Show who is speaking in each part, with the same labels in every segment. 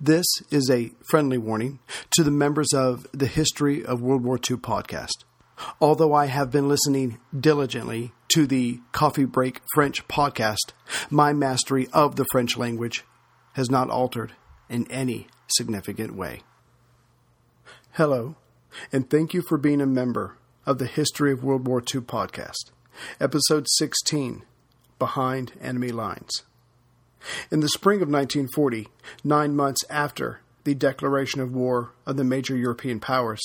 Speaker 1: This is a friendly warning to the members of the History of World War II podcast. Although I have been listening diligently to the Coffee Break French podcast, my mastery of the French language has not altered in any significant way. Hello, and thank you for being a member of the History of World War II podcast, episode 16 Behind Enemy Lines. In the spring of 1940, nine months after the declaration of war of the major European powers,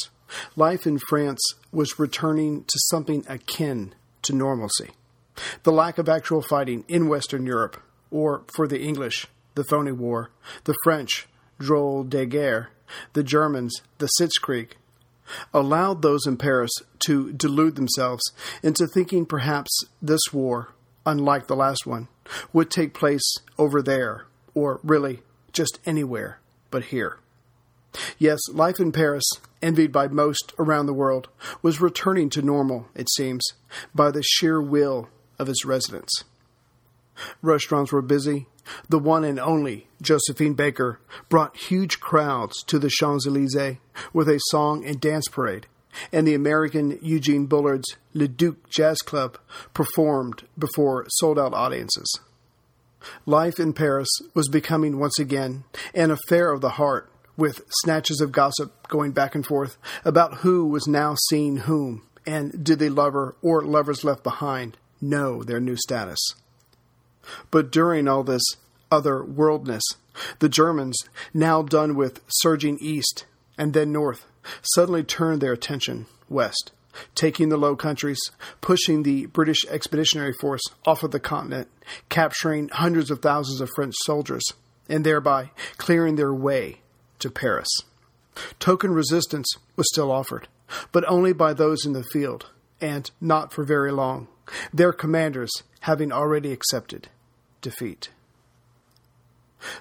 Speaker 1: life in France was returning to something akin to normalcy. The lack of actual fighting in Western Europe, or for the English, the phony war, the French, drôle de guerre, the Germans, the Sitzkrieg, allowed those in Paris to delude themselves into thinking perhaps this war, unlike the last one, would take place over there, or really just anywhere but here. Yes, life in Paris, envied by most around the world, was returning to normal, it seems, by the sheer will of its residents. Restaurants were busy. The one and only Josephine Baker brought huge crowds to the Champs Elysees with a song and dance parade, and the American Eugene Bullard's Le Duc Jazz Club performed before sold out audiences. Life in Paris was becoming once again an affair of the heart, with snatches of gossip going back and forth about who was now seeing whom, and did the lover or lovers left behind know their new status. But during all this other worldness, the Germans, now done with surging east and then north, suddenly turned their attention west, taking the Low Countries, pushing the British Expeditionary Force off of the continent, capturing hundreds of thousands of French soldiers, and thereby clearing their way to Paris. Token resistance was still offered, but only by those in the field, and not for very long, their commanders having already accepted defeat.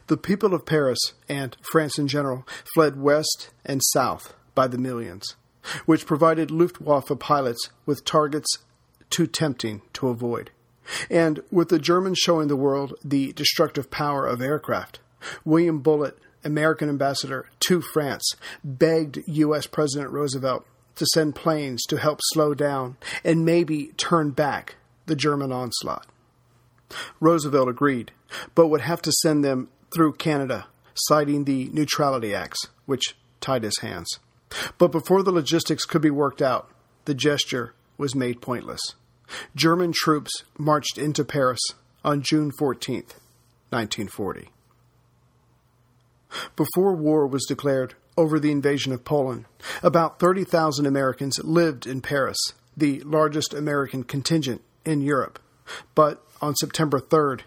Speaker 1: The people of Paris and France in general fled west and south by the millions, which provided Luftwaffe pilots with targets too tempting to avoid. And with the Germans showing the world the destructive power of aircraft, William Bullitt, American ambassador to France, begged U.S. President Roosevelt to send planes to help slow down and maybe turn back the German onslaught. Roosevelt agreed, but would have to send them through Canada, citing the Neutrality Acts, which tied his hands. But before the logistics could be worked out, the gesture was made pointless. German troops marched into Paris on June 14, 1940. Before war was declared over the invasion of Poland, about 30,000 Americans lived in Paris, the largest American contingent in Europe. But on September 3rd,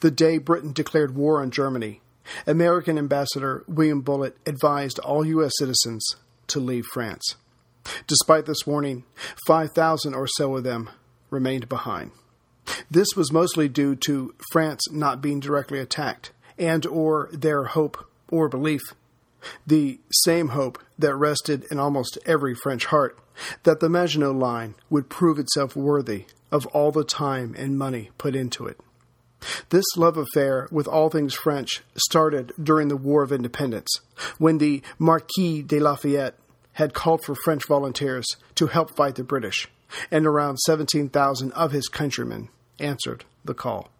Speaker 1: the day Britain declared war on Germany, American Ambassador William Bullitt advised all U.S. citizens to leave France. Despite this warning, 5,000 or so of them remained behind. This was mostly due to France not being directly attacked and or their hope or belief, the same hope that rested in almost every French heart that the Maginot Line would prove itself worthy of all the time and money put into it. This love affair with all things French started during the War of Independence, when the Marquis de Lafayette had called for French volunteers to help fight the British, and around 17,000 of his countrymen answered the call.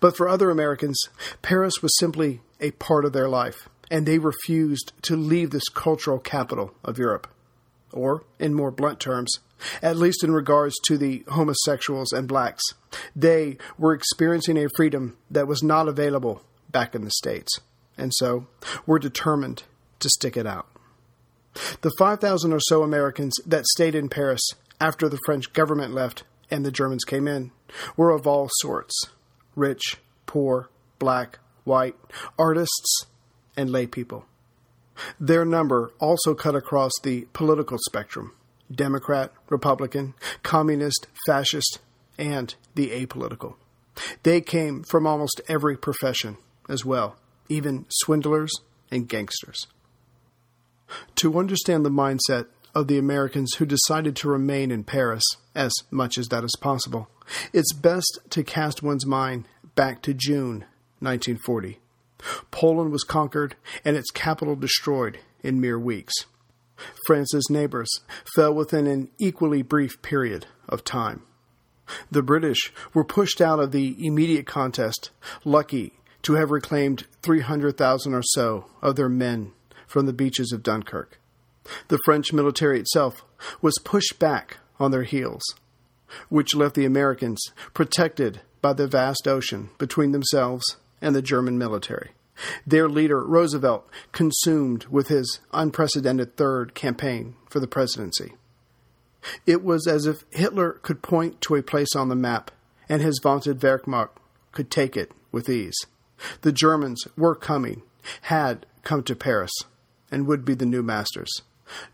Speaker 1: But for other Americans, Paris was simply a part of their life, and they refused to leave this cultural capital of Europe. Or, in more blunt terms, at least in regards to the homosexuals and blacks, they were experiencing a freedom that was not available back in the States, and so were determined to stick it out. The 5,000 or so Americans that stayed in Paris after the French government left and the Germans came in were of all sorts rich, poor, black, white, artists, and lay people. Their number also cut across the political spectrum Democrat, Republican, Communist, Fascist, and the apolitical. They came from almost every profession as well, even swindlers and gangsters. To understand the mindset of the Americans who decided to remain in Paris, as much as that is possible, it's best to cast one's mind back to June 1940, Poland was conquered and its capital destroyed in mere weeks. France's neighbors fell within an equally brief period of time. The British were pushed out of the immediate contest, lucky to have reclaimed 300,000 or so of their men from the beaches of Dunkirk. The French military itself was pushed back on their heels, which left the Americans protected by the vast ocean between themselves and the German military. Their leader, Roosevelt, consumed with his unprecedented third campaign for the presidency. It was as if Hitler could point to a place on the map and his vaunted Wehrmacht could take it with ease. The Germans were coming, had come to Paris, and would be the new masters.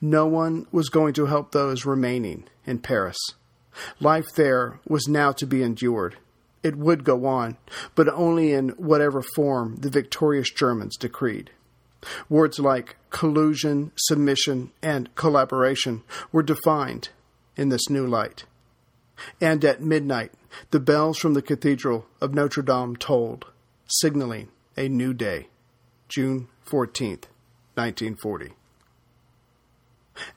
Speaker 1: No one was going to help those remaining in Paris. Life there was now to be endured. It would go on, but only in whatever form the victorious Germans decreed. Words like collusion, submission, and collaboration were defined in this new light. And at midnight, the bells from the Cathedral of Notre Dame tolled, signaling a new day, June 14th, 1940.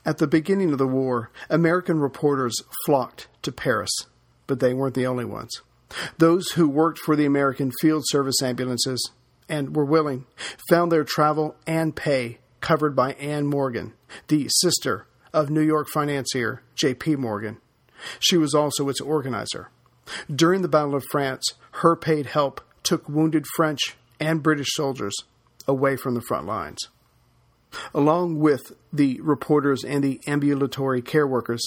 Speaker 1: At the beginning of the war, American reporters flocked to Paris, but they weren't the only ones. Those who worked for the American Field Service ambulances and were willing found their travel and pay covered by Anne Morgan, the sister of New York financier J.P. Morgan. She was also its organizer. During the Battle of France, her paid help took wounded French and British soldiers away from the front lines. Along with the reporters and the ambulatory care workers,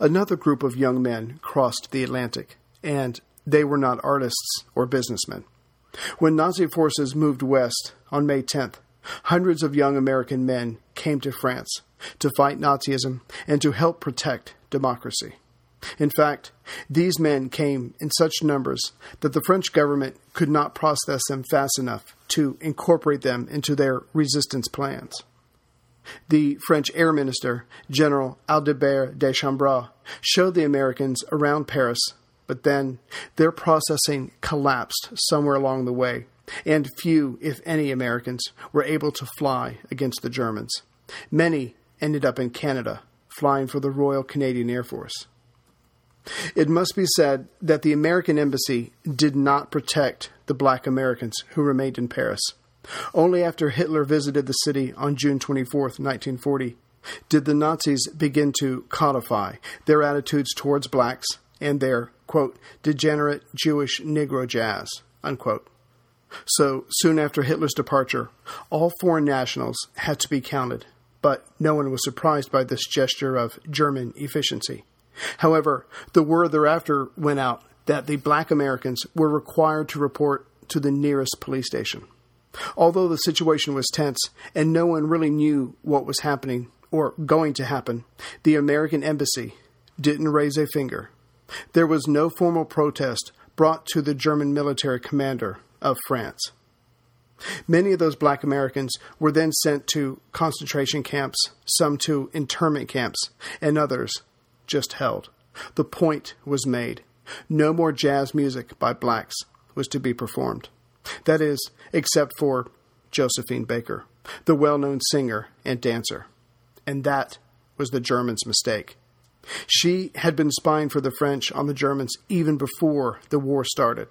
Speaker 1: another group of young men crossed the Atlantic, and they were not artists or businessmen. When Nazi forces moved west on May 10th, hundreds of young American men came to France to fight Nazism and to help protect democracy. In fact, these men came in such numbers that the French government could not process them fast enough to incorporate them into their resistance plans. The French Air Minister, General Adalbert de Chambrun, showed the Americans around Paris, but then their processing collapsed somewhere along the way, and few, if any, Americans were able to fly against the Germans. Many ended up in Canada, flying for the Royal Canadian Air Force. It must be said that the American embassy did not protect the black Americans who remained in Paris. Only after Hitler visited the city on June 24, 1940, did the Nazis begin to codify their attitudes towards blacks and their, quote, degenerate Jewish Negro jazz, unquote. So soon after Hitler's departure, all foreign nationals had to be counted, but no one was surprised by this gesture of German efficiency. However, the word thereafter went out that the black Americans were required to report to the nearest police station. Although the situation was tense and no one really knew what was happening or going to happen, the American embassy didn't raise a finger. There was no formal protest brought to the German military commander of France. Many of those black Americans were then sent to concentration camps, some to internment camps, and others just held. The point was made. No more jazz music by blacks was to be performed. That is, except for Josephine Baker, the well known singer and dancer. And that was the Germans' mistake. She had been spying for the French on the Germans even before the war started.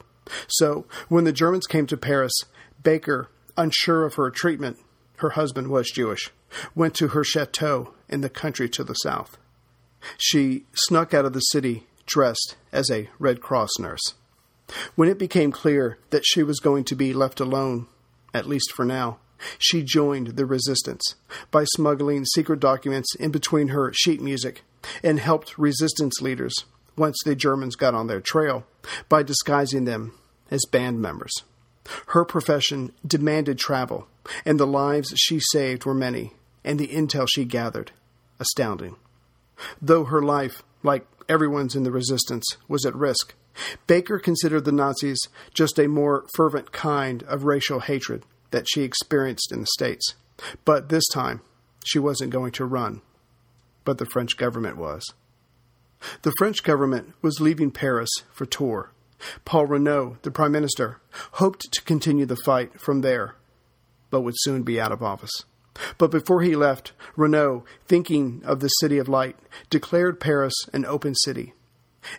Speaker 1: So, when the Germans came to Paris, Baker, unsure of her treatment, her husband was Jewish, went to her chateau in the country to the south. She snuck out of the city dressed as a Red Cross nurse. When it became clear that she was going to be left alone, at least for now, she joined the resistance by smuggling secret documents in between her sheet music and helped resistance leaders, once the Germans got on their trail, by disguising them as band members. Her profession demanded travel, and the lives she saved were many, and the intel she gathered astounding. Though her life, like everyone's in the resistance, was at risk, Baker considered the Nazis just a more fervent kind of racial hatred that she experienced in the States. But this time, she wasn't going to run. But the French government was. The French government was leaving Paris for Tours. Paul Reynaud, the prime minister, hoped to continue the fight from there, but would soon be out of office. But before he left, Reynaud, thinking of the City of Light, declared Paris an open city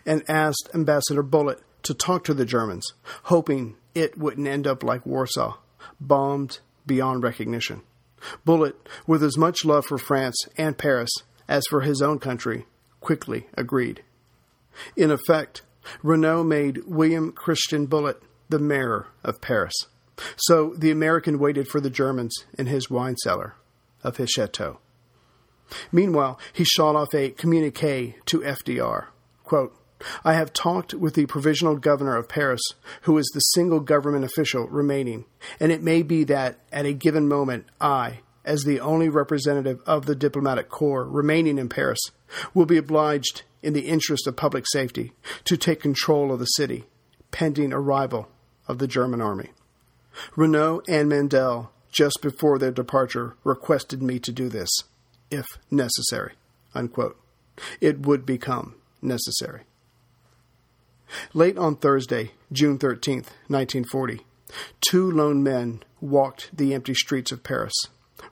Speaker 1: and asked Ambassador Bullitt to talk to the Germans, hoping it wouldn't end up like Warsaw, bombed beyond recognition. Bullitt, with as much love for France and Paris as for his own country, quickly agreed. In effect, Reynaud made William Christian Bullitt the mayor of Paris. So the American waited for the Germans in his wine cellar of his chateau. Meanwhile, he shot off a communique to FDR. Quote, I have talked with the provisional governor of Paris, who is the single government official remaining, and it may be that at a given moment I, as the only representative of the diplomatic corps remaining in Paris, will be obliged, in the interest of public safety, to take control of the city, pending arrival of the German army. Reynaud and Mandel, just before their departure, requested me to do this, if necessary. Unquote. It would become necessary. Late on Thursday, June 13, 1940, two lone men walked the empty streets of Paris.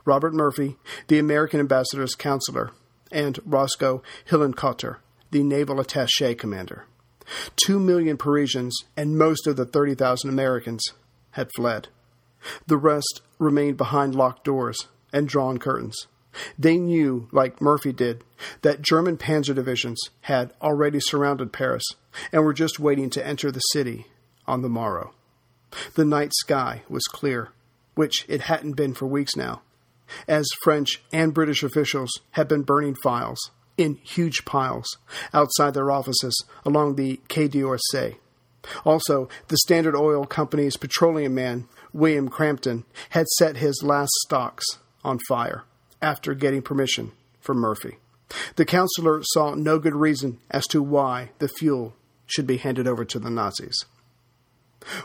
Speaker 1: Robert Murphy, the American ambassador's counselor, and Roscoe Hillenkoetter, the naval attaché commander. Two million Parisians and most of the 30,000 Americans had fled. The rest remained behind locked doors and drawn curtains. They knew, like Murphy did, that German panzer divisions had already surrounded Paris and were just waiting to enter the city on the morrow. The night sky was clear, which it hadn't been for weeks now, as French and British officials had been burning files in huge piles outside their offices along the Quai d'Orsay. Also, the Standard Oil Company's petroleum man, William Crampton, had set his last stocks on fire after getting permission from Murphy. The counselor saw no good reason as to why the fuel should be handed over to the Nazis.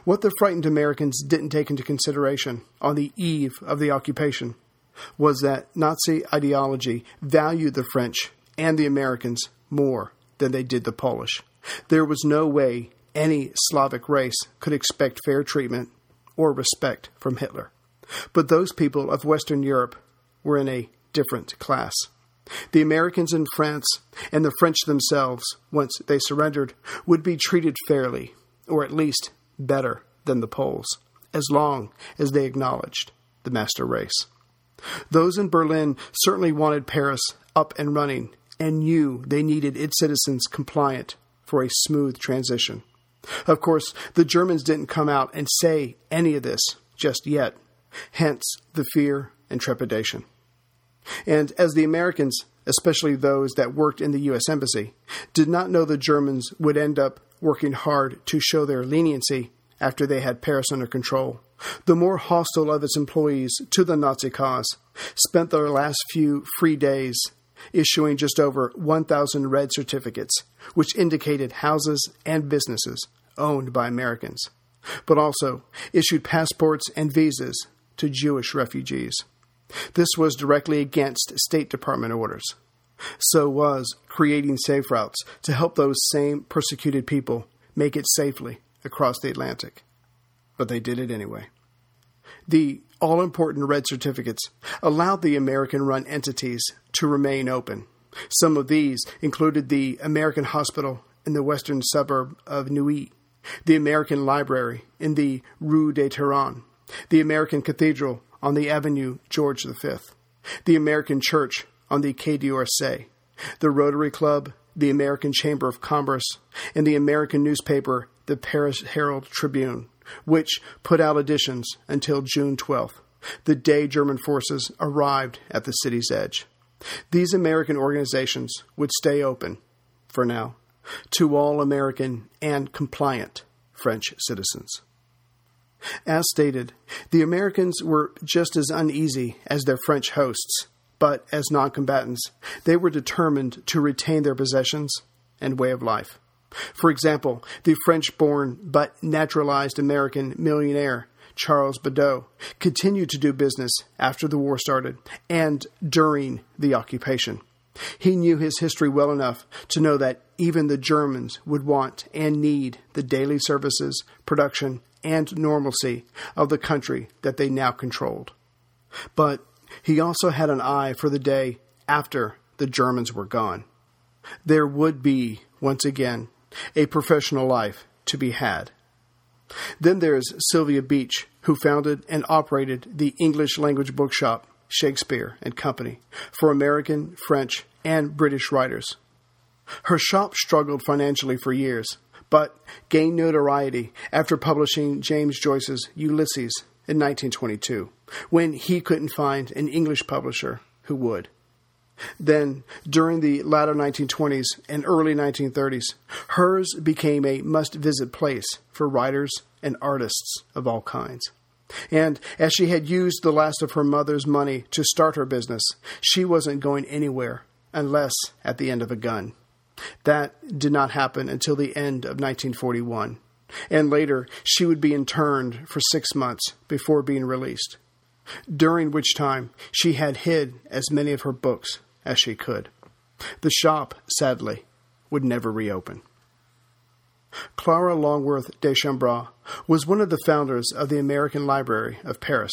Speaker 1: What the frightened Americans didn't take into consideration on the eve of the occupation was that Nazi ideology valued the French and the Americans more than they did the Polish. There was no way any Slavic race could expect fair treatment or respect from Hitler. But those people of Western Europe were in a different class. The Americans in France and the French themselves, once they surrendered, would be treated fairly, or at least better than the Poles, as long as they acknowledged the master race. Those in Berlin certainly wanted Paris up and running and knew they needed its citizens compliant for a smooth transition. Of course, the Germans didn't come out and say any of this just yet, hence the fear and trepidation. And as the Americans, especially those that worked in the U.S. Embassy, did not know the Germans would end up working hard to show their leniency after they had Paris under control, the more hostile of its employees to the Nazi cause spent their last few free days issuing just over 1,000 red certificates, which indicated houses and businesses owned by Americans, but also issued passports and visas to Jewish refugees. This was directly against State Department orders. So was creating safe routes to help those same persecuted people make it safely across the Atlantic. But they did it anyway. The all important red certificates allowed the American run entities to remain open. Some of these included the American Hospital in the western suburb of Neuilly, the American Library in the Rue de Tehran, the American Cathedral on the Avenue George V, the American Church on the d'Orsay, the Rotary Club, the American Chamber of Commerce, and the American newspaper, the Paris Herald Tribune, which put out editions until June 12th, the day German forces arrived at the city's edge. These American organizations would stay open, for now, to all American and compliant French citizens. As stated, the Americans were just as uneasy as their French hosts, but as non combatants, they were determined to retain their possessions and way of life. For example, the French born but naturalized American millionaire Charles Bedaux continued to do business after the war started and during the occupation. He knew his history well enough to know that even the Germans would want and need the daily services, production, and normalcy of the country that they now controlled. But he also had an eye for the day after the Germans were gone. There would be, once again, a professional life to be had. Then there's Sylvia Beach, who founded and operated the English language bookshop Shakespeare and Company for American, French, and British writers. Her shop struggled financially for years, but gained notoriety after publishing James Joyce's Ulysses in 1922, when he couldn't find an English publisher who would. Then, during the latter 1920s and early 1930s, hers became a must visit place for writers and artists of all kinds. And as she had used the last of her mother's money to start her business, she wasn't going anywhere unless at the end of a gun. That did not happen until the end of 1941, and later she would be interned for six months before being released, during which time she had hid as many of her books as she could. The shop, sadly, would never reopen. Clara Longworth de Chambrun was one of the founders of the American Library of Paris.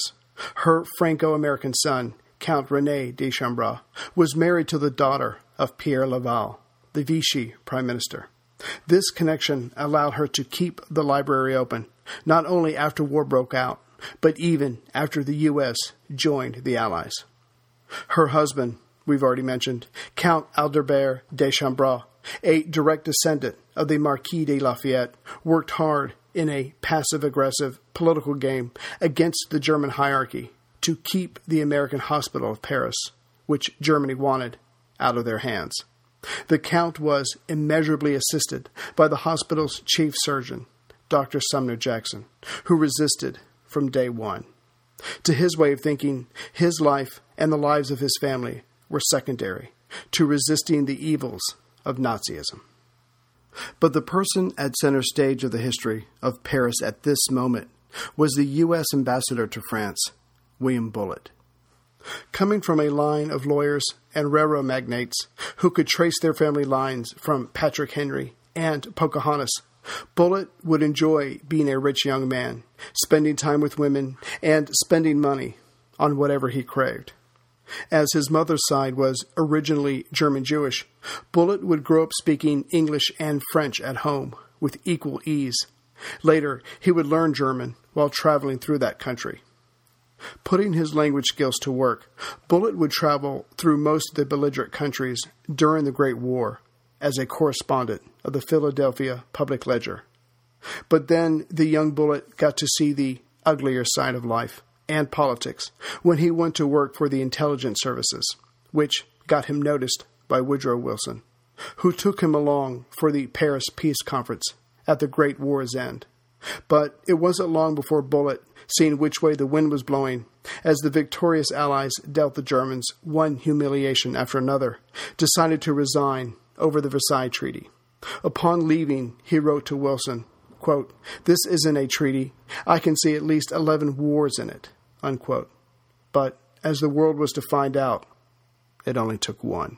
Speaker 1: Her Franco American son, Count Rene de Chambrun, was married to the daughter of Pierre Laval, the Vichy prime minister. This connection allowed her to keep the library open, not only after war broke out, but even after the U.S. joined the Allies. Her husband, we've already mentioned, Count Adalbert de Chambrun, a direct descendant of the Marquis de Lafayette, worked hard in a passive aggressive political game against the German hierarchy to keep the American hospital of Paris, which Germany wanted, out of their hands. The Count was immeasurably assisted by the hospital's chief surgeon, Dr. Sumner Jackson, who resisted from day one. To his way of thinking, his life and the lives of his family were secondary to resisting the evils of Nazism. But the person at center stage of the history of Paris at this moment was the U.S. ambassador to France, William Bullitt. Coming from a line of lawyers and railroad magnates who could trace their family lines from Patrick Henry and Pocahontas, Bullitt would enjoy being a rich young man, spending time with women, and spending money on whatever he craved. As his mother's side was originally German Jewish, Bullitt would grow up speaking English and French at home with equal ease. Later, he would learn German while traveling through that country. Putting his language skills to work, Bullitt would travel through most of the belligerent countries during the Great War as a correspondent of the Philadelphia Public Ledger. But then the young Bullitt got to see the uglier side of life and politics when he went to work for the intelligence services, which got him noticed by Woodrow Wilson, who took him along for the Paris Peace Conference at the Great War's end. But it wasn't long before Bullitt, seeing which way the wind was blowing, as the victorious Allies dealt the Germans one humiliation after another, decided to resign over the Versailles Treaty. Upon leaving, he wrote to Wilson, quote, This isn't a treaty. I can see at least 11 wars in it unquote. But as the world was to find out, it only took one.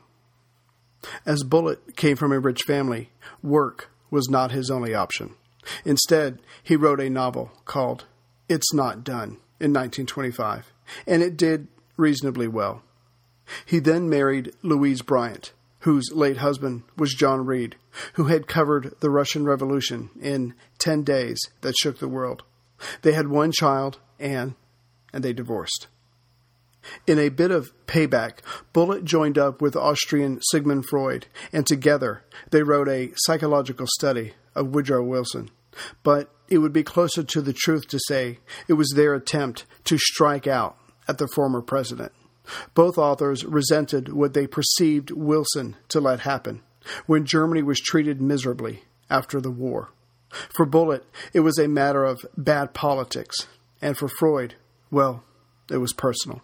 Speaker 1: As Bullitt came from a rich family, work was not his only option. Instead, he wrote a novel called It's Not Done in 1925, and it did reasonably well. He then married Louise Bryant, whose late husband was John Reed, who had covered the Russian Revolution in 10 days that shook the world. They had one child, Anne, and they divorced. In a bit of payback, Bullitt joined up with Austrian Sigmund Freud, and together they wrote a psychological study of Woodrow Wilson. But it would be closer to the truth to say it was their attempt to strike out at the former president. Both authors resented what they perceived Wilson to let happen when Germany was treated miserably after the war. For Bullitt, it was a matter of bad politics, and for Freud, well, it was personal.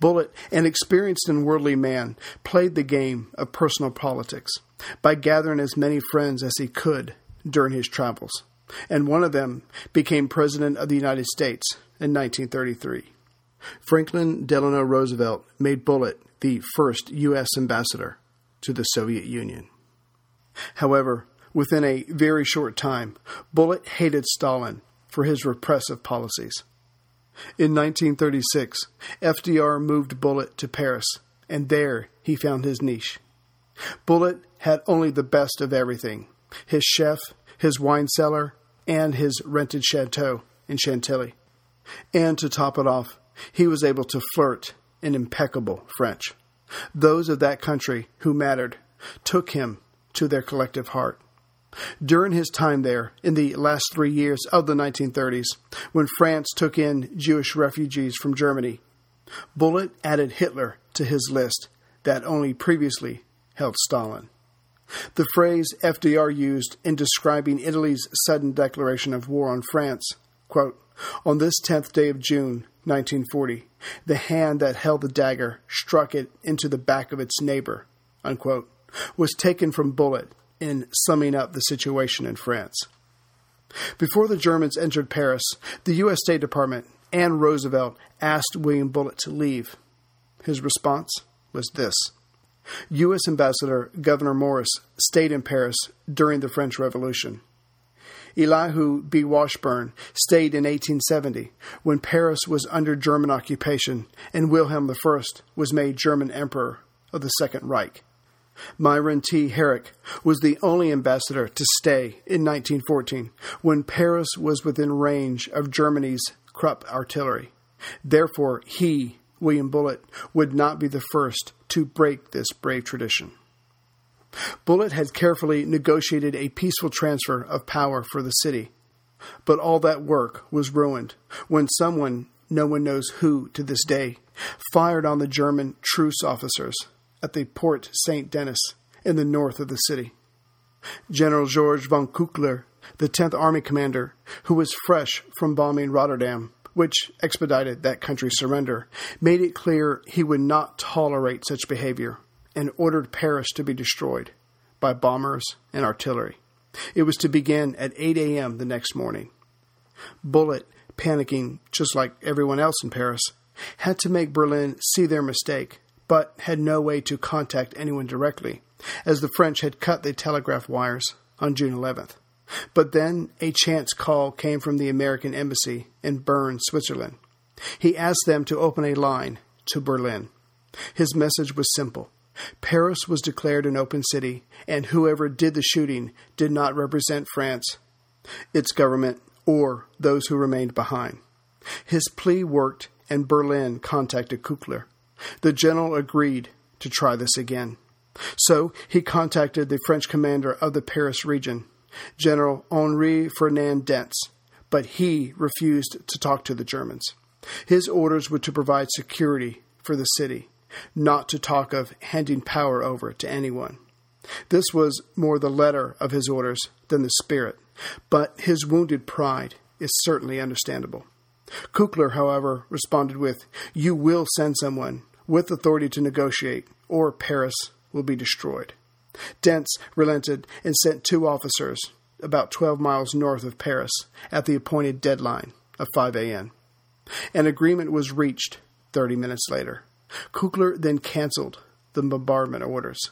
Speaker 1: Bullitt, an experienced and worldly man, played the game of personal politics by gathering as many friends as he could during his travels, and one of them became President of the United States in 1933. Franklin Delano Roosevelt made Bullitt the first U.S. ambassador to the Soviet Union. However, within a very short time, Bullitt hated Stalin for his repressive policies. In 1936, FDR moved Bullitt to Paris, and there he found his niche. Bullitt had only the best of everything his chef, his wine cellar, and his rented chateau in Chantilly. And to top it off, he was able to flirt in impeccable French. Those of that country who mattered took him to their collective heart. During his time there, in the last three years of the 1930s, when France took in Jewish refugees from Germany, Bullitt added Hitler to his list that only previously held Stalin. The phrase FDR used in describing Italy's sudden declaration of war on France, quote, on this 10th day of June, 1940, the hand that held the dagger struck it into the back of its neighbor, unquote, was taken from Bullitt in summing up the situation in France. Before the Germans entered Paris, the U.S. State Department and Roosevelt asked William Bullitt to leave. His response was this U.S. Ambassador Gouverneur Morris stayed in Paris during the French Revolution. Elihu B. Washburne stayed in 1870 when Paris was under German occupation and Wilhelm I was made German Emperor of the Second Reich. Myron T. Herrick was the only ambassador to stay in 1914 when Paris was within range of Germany's Krupp artillery. Therefore, he, William Bullitt, would not be the first to break this brave tradition. Bullitt had carefully negotiated a peaceful transfer of power for the city. But all that work was ruined when someone, no one knows who to this day, fired on the German truce officers at the Porte Saint Denis in the north of the city. General George von Küchler, the 10th Army commander, who was fresh from bombing Rotterdam, which expedited that country's surrender, made it clear he would not tolerate such behavior and ordered Paris to be destroyed by bombers and artillery. It was to begin at 8 a.m. the next morning. Bullitt, panicking just like everyone else in Paris, had to make Berlin see their mistake but had no way to contact anyone directly, as the French had cut the telegraph wires on June 11th. But then a chance call came from the American embassy in Bern, Switzerland. He asked them to open a line to Berlin. His message was simple. Paris was declared an open city, and whoever did the shooting did not represent France, its government, or those who remained behind. His plea worked, and Berlin contacted Küchler. The general agreed to try this again. So he contacted the French commander of the Paris region, General Henri Fernand Dentz, but he refused to talk to the Germans. His orders were to provide security for the city, not to talk of handing power over to anyone. This was more the letter of his orders than the spirit, but his wounded pride is certainly understandable. Küchler, however, responded with, You will send someone with authority to negotiate, or Paris will be destroyed. Dentz relented and sent two officers about 12 miles north of Paris at the appointed deadline of 5 a.m. An agreement was reached 30 minutes later. Küchler then canceled the bombardment orders.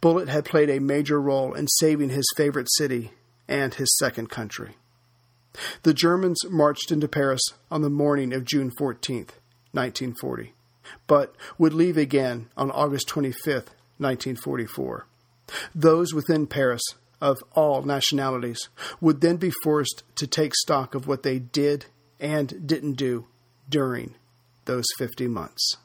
Speaker 1: Bullitt had played a major role in saving his favorite city and his second country. The Germans marched into Paris on the morning of June 14, 1940, but would leave again on August 25, 1944. Those within Paris, of all nationalities, would then be forced to take stock of what they did and didn't do during those 50 months.